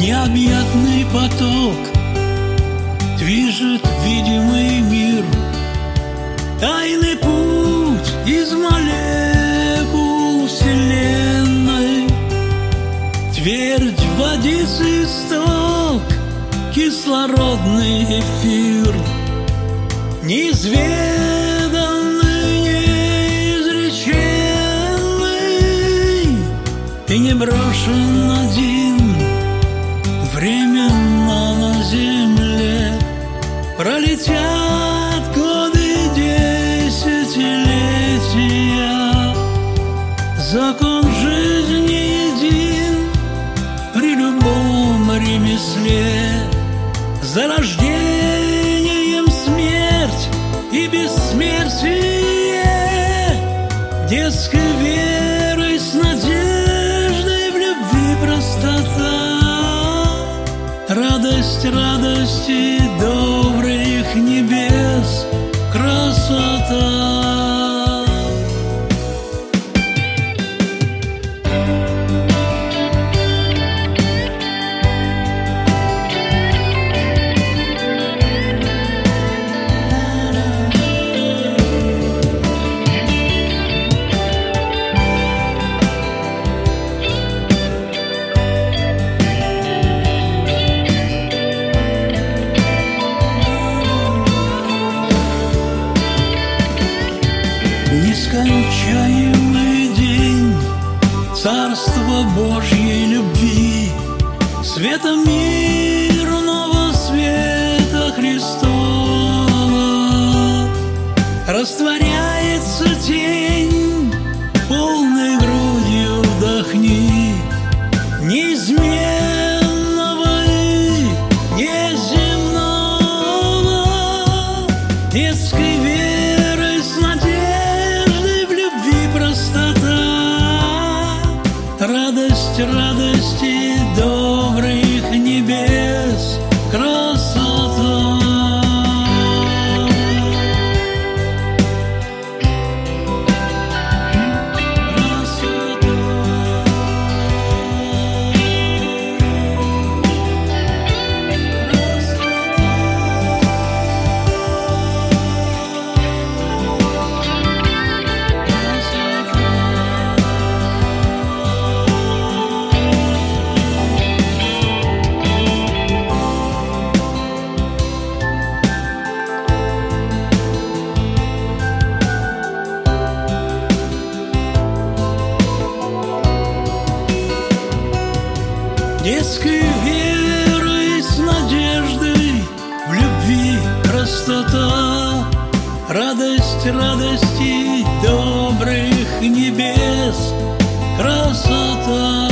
Необъятный поток Движет видимый мир. Тайный путь из молекул Вселенной. Твердь водится исток Кислородный эфир. Неизведанный, неизреченный Ты не брошен один ремесле За рождением смерть и бессмертие. Детской верой с надеждой в любви простота. Радость радости добрых небес Красота Царство Божьей любви Светом мирного света Христова. Растворяется Радость радости добрых небес. Красота Детской верой с надеждой В любви простота. Радость радости добрых небес Красота.